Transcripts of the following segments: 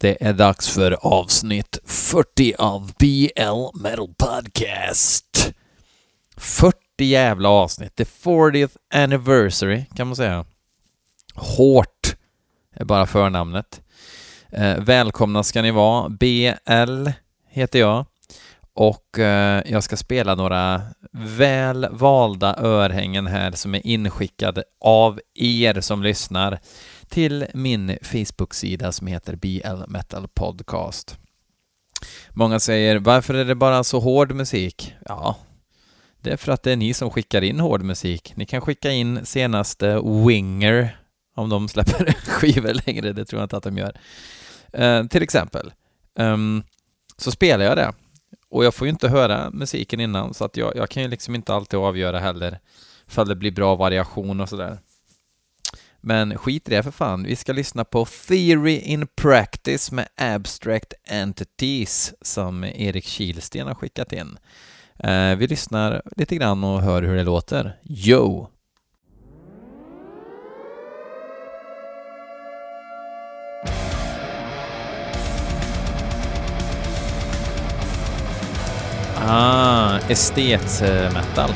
Det är dags för avsnitt 40 av BL Metal Podcast. 40 jävla avsnitt. The 40th anniversary kan man säga. Hårt är bara förnamnet. Eh, välkomna ska ni vara. BL heter jag och eh, jag ska spela några väl valda örhängen här som är inskickade av er som lyssnar till min Facebook-sida som heter BL Metal Podcast. Många säger varför är det bara så hård musik? Ja, det är för att det är ni som skickar in hård musik. Ni kan skicka in senaste Winger om de släpper skivor längre, det tror jag inte att de gör. Eh, till exempel, um, så spelar jag det. Och jag får ju inte höra musiken innan, så att jag, jag kan ju liksom inte alltid avgöra heller ifall det blir bra variation och sådär. Men skit i det för fan. Vi ska lyssna på Theory in Practice med Abstract Entities som Erik Kilsten har skickat in. Eh, vi lyssnar lite grann och hör hur det låter. Yo! Ah, estet-metal.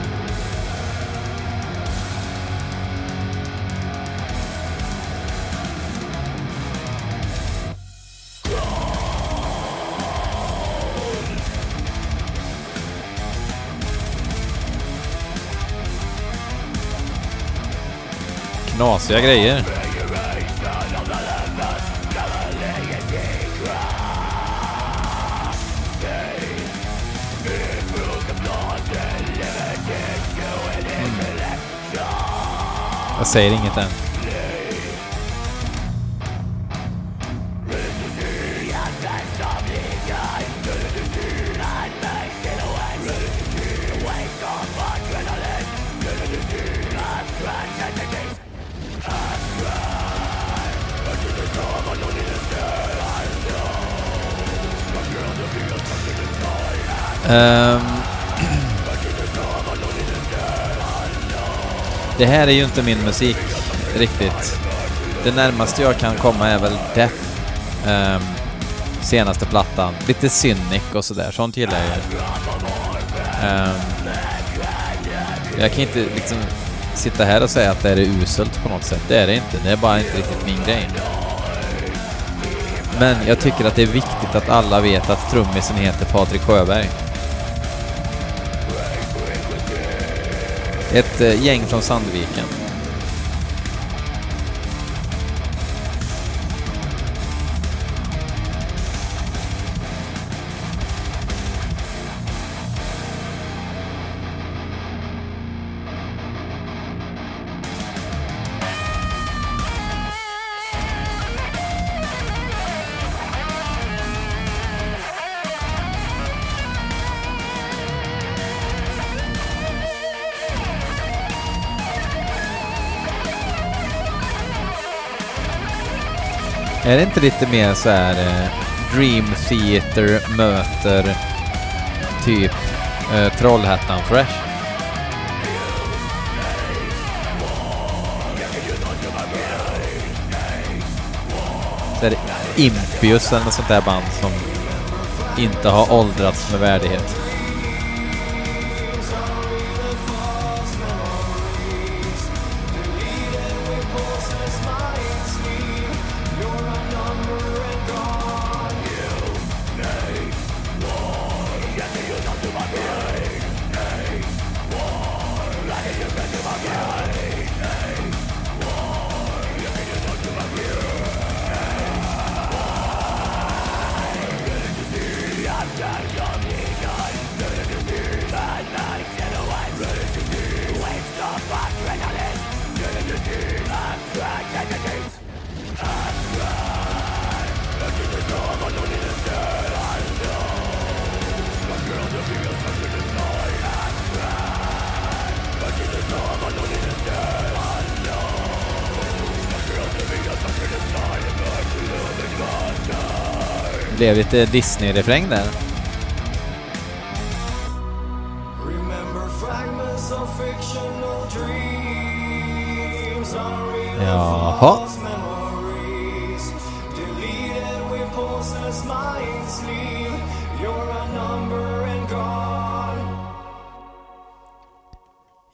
Knasiga grejer. Mm. Jag säger inget än. Um, det här är ju inte min musik riktigt. Det närmaste jag kan komma är väl Death. Um, senaste plattan. Lite Cynic och sådär. Sånt gillar jag ju. Um, jag kan inte liksom sitta här och säga att det är uselt på något sätt. Det är det inte. Det är bara inte riktigt min grej. Men jag tycker att det är viktigt att alla vet att trummisen heter Patrik Sjöberg. Ett eh, gäng från Sandviken. Är det inte lite mer så här eh, Dream Theater möter typ eh, Trollhättan Fresh? Så är det Impius eller något sånt där band som inte har åldrats med värdighet. Blev lite Disney-refräng där. Jaha.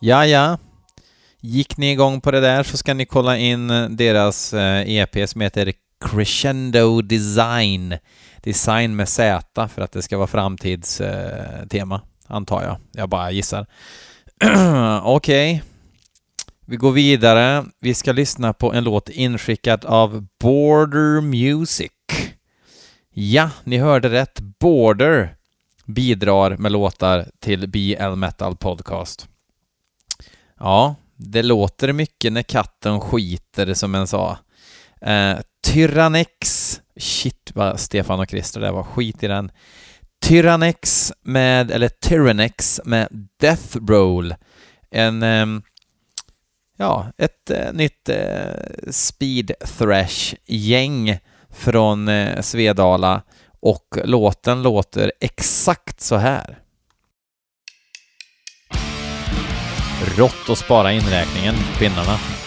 Ja, ja. Gick ni igång på det där så ska ni kolla in deras eh, EP som heter Crescendo Design. Design med Z för att det ska vara framtidstema, antar jag. Jag bara gissar. Okej. Okay. Vi går vidare. Vi ska lyssna på en låt inskickad av Border Music. Ja, ni hörde rätt. Border bidrar med låtar till BL Metal Podcast. Ja, det låter mycket när katten skiter, som en sa. Eh, Tyrannex, shit vad Stefan och Christer det var, skit i den. Tyrannex med, eller Tyrannex med Death Roll. En, ehm, ja, ett eh, nytt eh, speed thrash-gäng från eh, Svedala och låten låter exakt så här. Rått att spara inräkningen, pinnarna.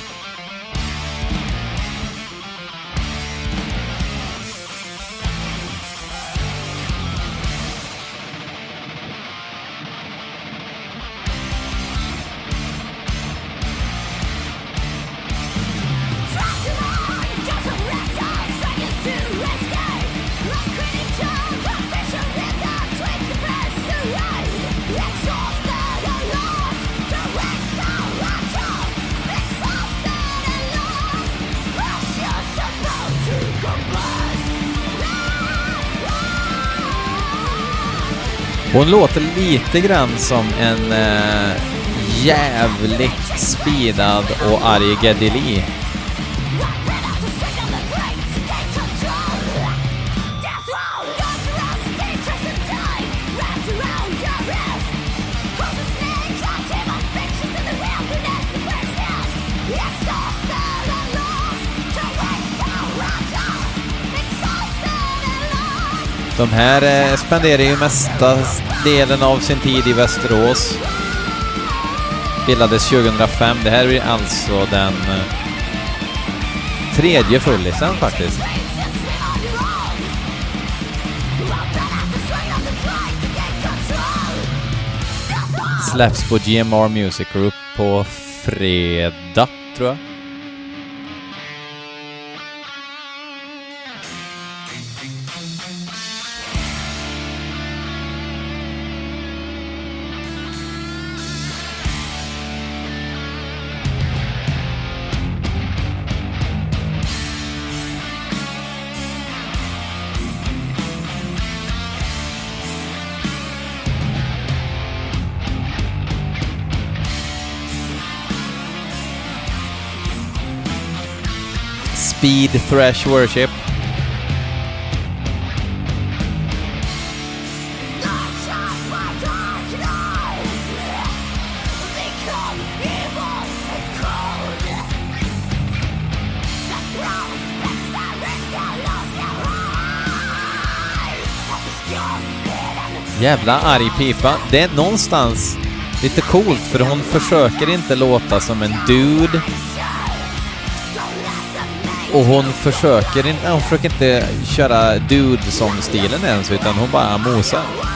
Hon låter lite grann som en äh, jävligt speedad och arg Geddy Lee. De här eh, spenderar ju mesta delen av sin tid i Västerås. Bildades 2005. Det här är alltså den eh, tredje fullisen faktiskt. Släpps på GMR Music Group på fredag, tror jag. Speed Thrash Worship. Jävla arg pipa. Det är någonstans lite coolt för hon försöker inte låta som en dude och hon försöker, inte, hon försöker inte köra dude-sångstilen ens, utan hon bara mosar.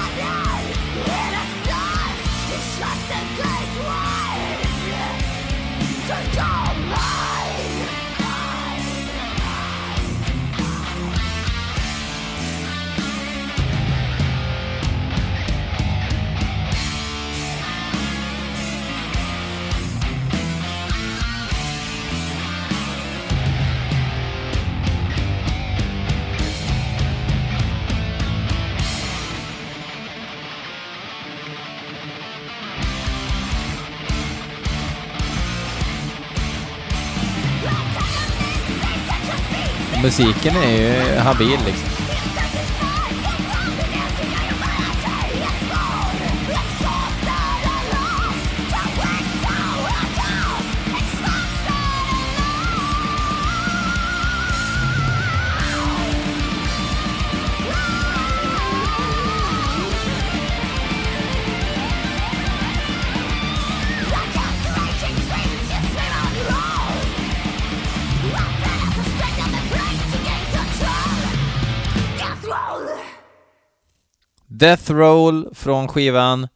Musiken är ju habil liksom. Death Roll från skivan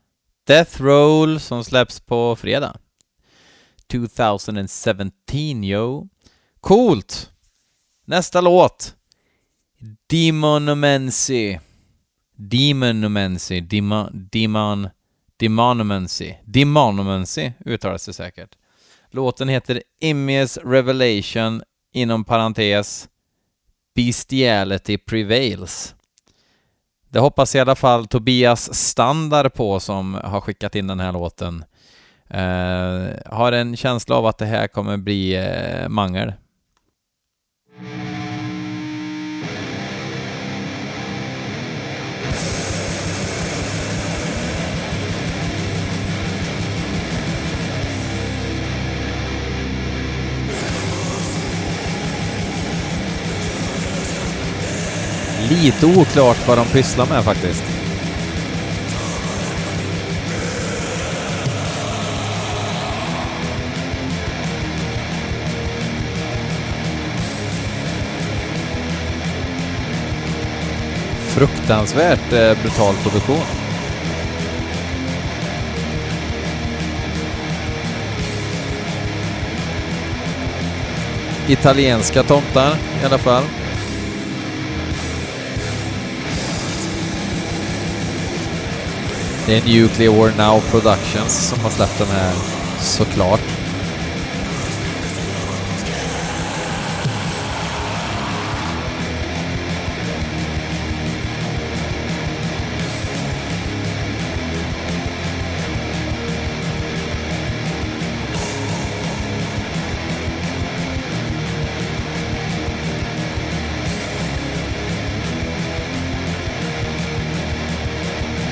Death Roll som släpps på fredag. 2017 yo. Coolt! Nästa låt. Demonomancy. Demonomancy. Demon... Demon... Demonomancy. Demonomancy uttalas det säkert. Låten heter Immies Revelation inom parentes Bestiality Prevails. Det hoppas i alla fall Tobias Standard på som har skickat in den här låten. Eh, har en känsla av att det här kommer bli eh, mangel. Lite oklart vad de pysslar med faktiskt. Fruktansvärt eh, brutal produktion. Italienska tomtar i alla fall. Det är Nuclear War Now Productions som har släppt den här, såklart.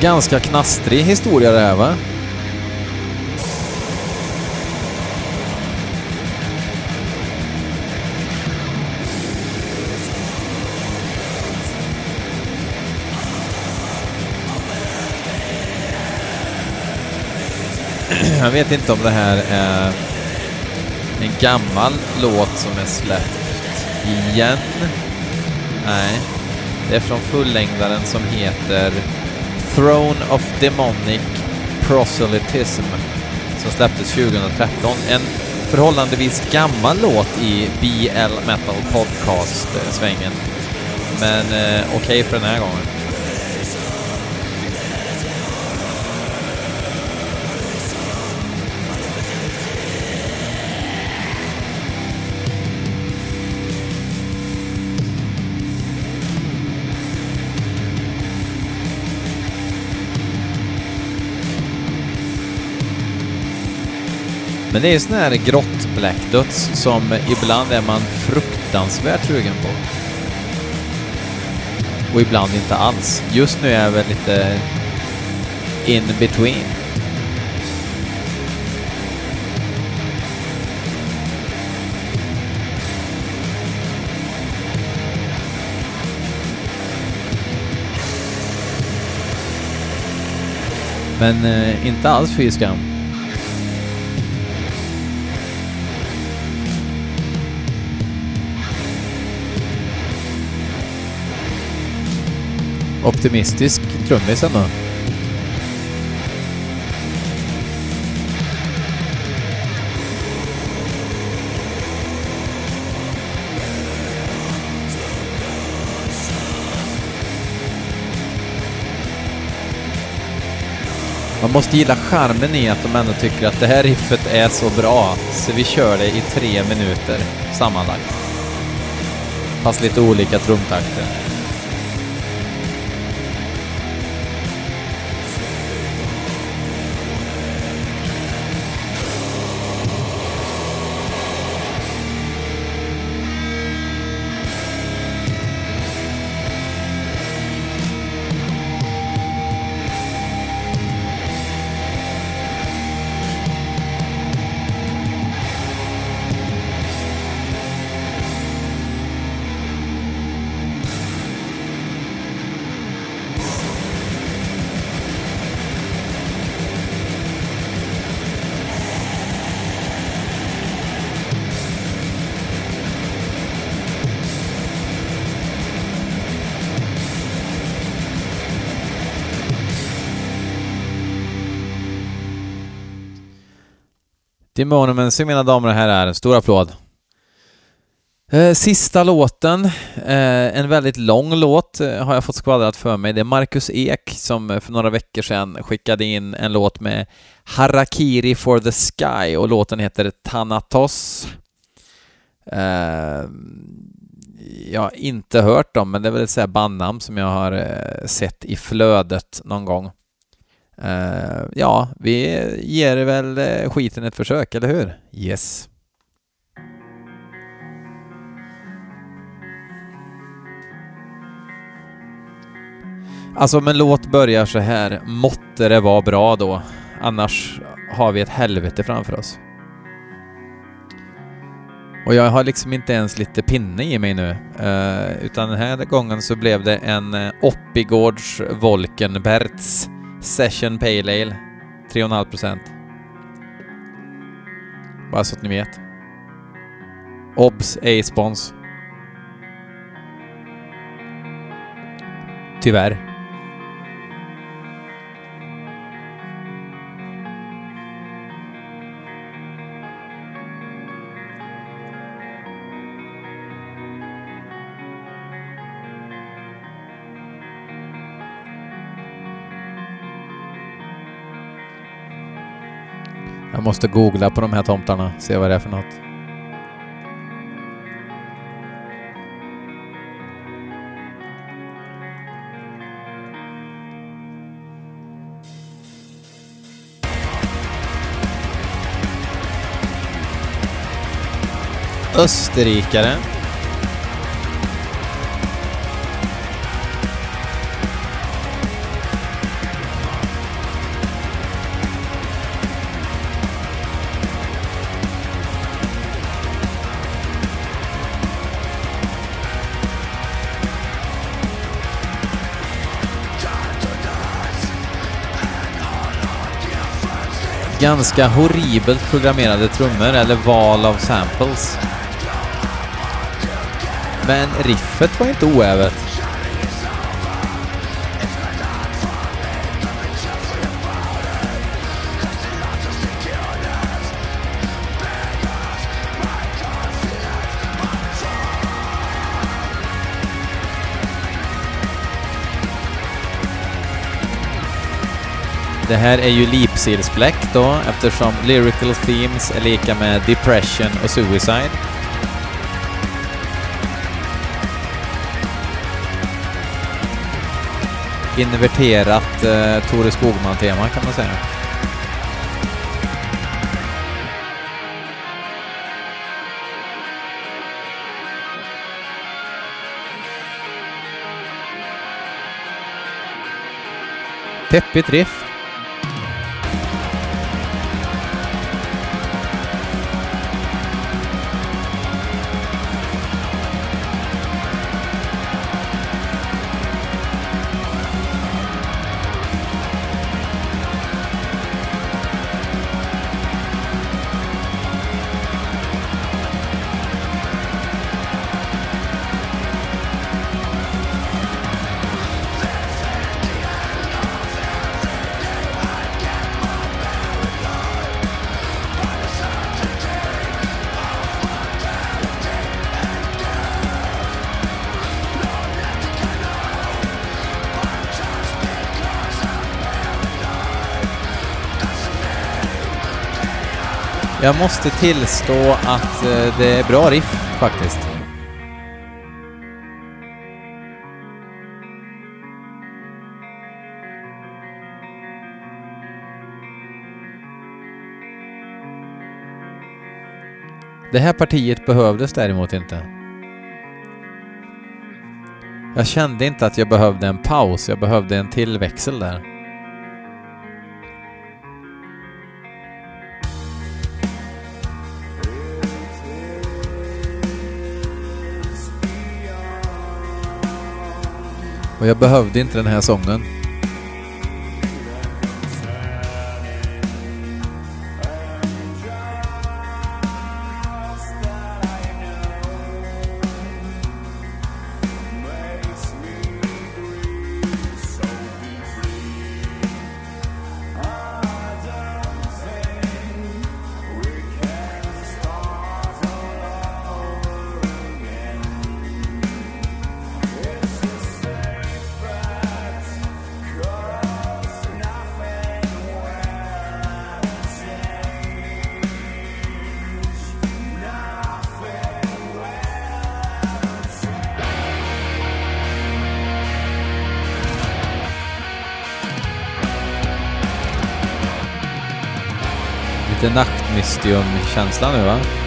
Ganska knastrig historia det här va? Jag vet inte om det här är en gammal låt som är släppt igen. Nej, det är från fullängdaren som heter Throne of Demonic Proselytism som släpptes 2013. En förhållandevis gammal låt i BL Metal Podcast-svängen. Men eh, okej okay för den här gången. Men det är sån här grått Black som ibland är man fruktansvärt sugen på. Och ibland inte alls. Just nu är jag väl lite in between. Men eh, inte alls fy skam. Optimistisk trummis ändå. Man måste gilla charmen i att de ändå tycker att det här riffet är så bra så vi kör det i tre minuter sammanlagt. Fast lite olika trumtakter. The Monuments, mina damer och herrar, en stor applåd. Eh, sista låten, eh, en väldigt lång låt eh, har jag fått skvallrat för mig. Det är Marcus Ek som för några veckor sedan skickade in en låt med Harakiri for the Sky och låten heter Thanatos. Jag har inte hört dem, men det är väl ett bandnamn som jag har sett i flödet någon gång. Uh, ja, vi ger väl eh, skiten ett försök, eller hur? Yes. Alltså, men låt börjar så här. Måtte det vara bra då. Annars har vi ett helvete framför oss. Och jag har liksom inte ens lite pinne i mig nu. Uh, utan den här gången så blev det en Oppigårds Volkenberts Session Pale Ale. 3,5%. Bara så att ni vet. Obs, ej spons. Tyvärr. Måste googla på de här tomtarna, se vad det är för något. Österrikare. Ganska horribelt programmerade trummor eller val av samples. Men riffet var inte oävet. Det här är ju lipsilsbläck då eftersom lyrical themes är lika med depression och suicide. Inverterat eh, Tore Skogman-tema kan man säga. Peppigt riff. Jag måste tillstå att eh, det är bra riff faktiskt. Det här partiet behövdes däremot inte. Jag kände inte att jag behövde en paus, jag behövde en till växel där. Och jag behövde inte den här sången. Mysterium-känsla nu va?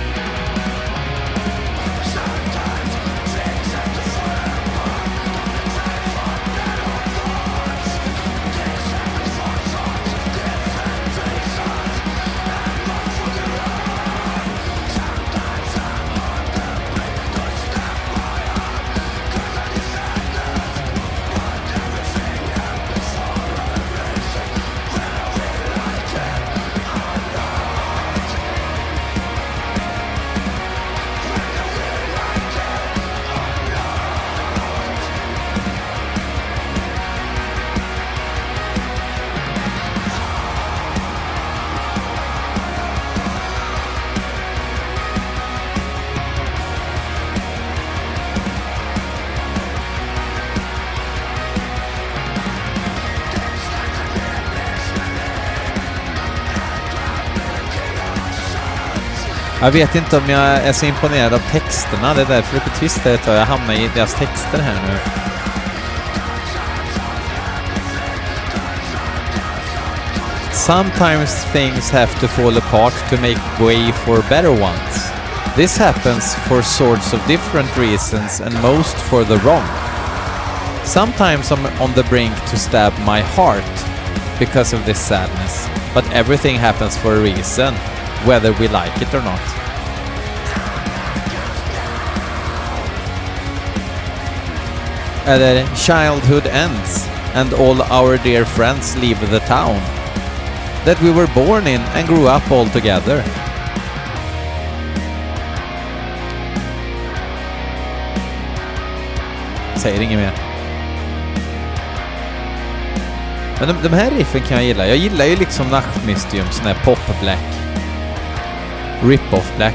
Jag vet inte om jag är så imponerad av texterna. Det är därför det tyst här ett tag. jag hamnar i deras texter här nu. Sometimes things have to fall apart to make way for better ones. This happens for sorts of different reasons and most for the wrong. Sometimes I'm on the brink to stab my heart because of this sadness, but everything happens for a reason, whether we like it or not. Eller childhood ends and all our dear friends leave the town that we were born in and grew up all together. Säger inget mer. Men de, de här riffen kan jag gilla. Jag gillar ju liksom Nachtmystium, sån här pop-black. Rip-off black.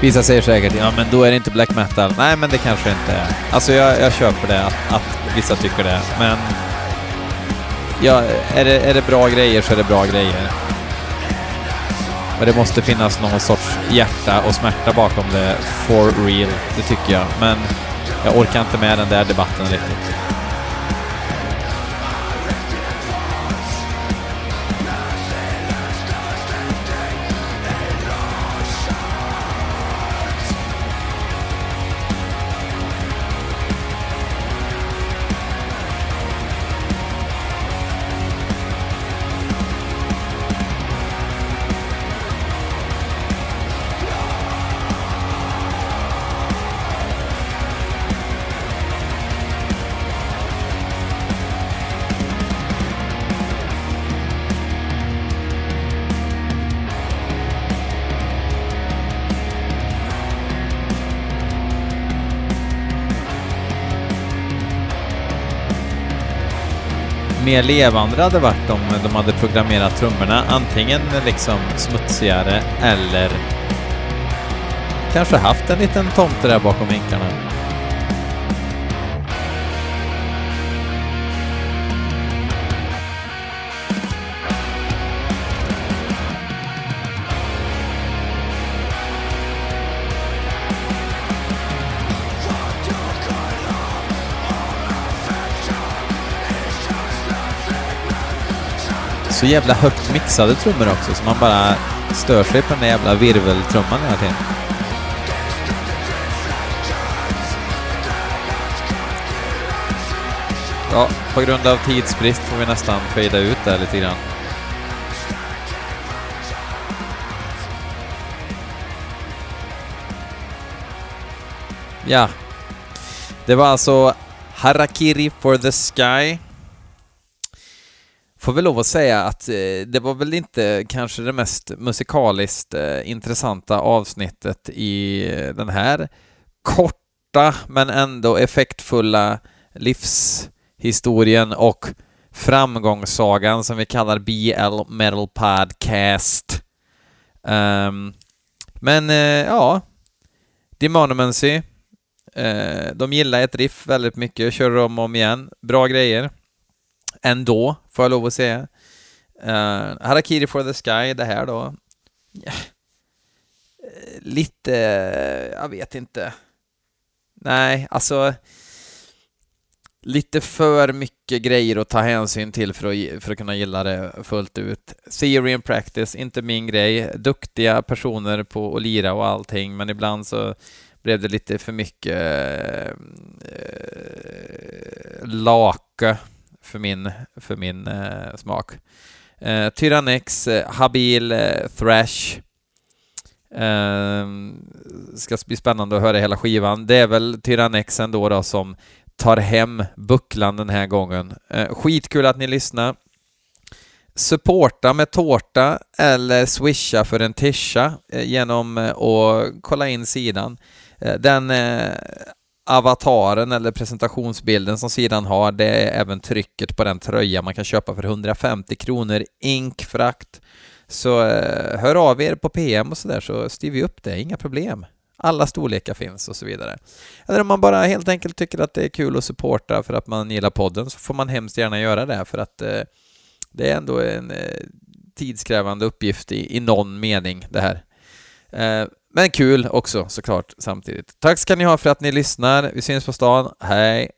Vissa säger säkert ja men då är det inte black metal. Nej men det kanske inte är. Alltså jag, jag köper det att, att vissa tycker det. Men ja, är, det, är det bra grejer så är det bra grejer. Och det måste finnas någon sorts hjärta och smärta bakom det for real. Det tycker jag. Men jag orkar inte med den där debatten riktigt. Mer levande det hade varit om de hade programmerat trummorna antingen liksom smutsigare eller kanske haft en liten tomte där bakom vinkarna. Så jävla högt mixade trummor också, så man bara stör sig på den där jävla virveltrumman hela tiden. Ja, på grund av tidsbrist får vi nästan fejda ut där lite grann. Ja. Det var alltså Harakiri for the Sky får väl lov att säga att eh, det var väl inte kanske det mest musikaliskt eh, intressanta avsnittet i eh, den här korta men ändå effektfulla livshistorien och framgångssagan som vi kallar BL Metal Podcast. Um, men uh, ja, Demonomancy, uh, de gillar ett riff väldigt mycket, kör om och om igen, bra grejer ändå, får jag lov att säga. Uh, Harakiri for the Sky, det här då. Yeah. Lite, jag vet inte. Nej, alltså. lite för mycket grejer att ta hänsyn till för att, för att kunna gilla det fullt ut. Theory and practice, inte min grej. Duktiga personer på att lira och allting, men ibland så blev det lite för mycket eh, lake för min, för min eh, smak. Eh, Tyrannex, eh, habil eh, thrash. Eh, ska bli spännande att höra hela skivan. Det är väl Tyrannex ändå då som tar hem bucklan den här gången. Eh, skitkul att ni lyssnar. Supporta med tårta eller swisha för en tisha eh, genom eh, att kolla in sidan. Eh, Den eh, avataren eller presentationsbilden som sidan har, det är även trycket på den tröja man kan köpa för 150 kronor, inkfrakt. Så eh, hör av er på PM och sådär så styr vi upp det, inga problem. Alla storlekar finns och så vidare. Eller om man bara helt enkelt tycker att det är kul att supporta för att man gillar podden så får man hemskt gärna göra det för att eh, det är ändå en eh, tidskrävande uppgift i, i någon mening det här. Eh, men kul också såklart samtidigt. Tack ska ni ha för att ni lyssnar. Vi syns på stan. Hej!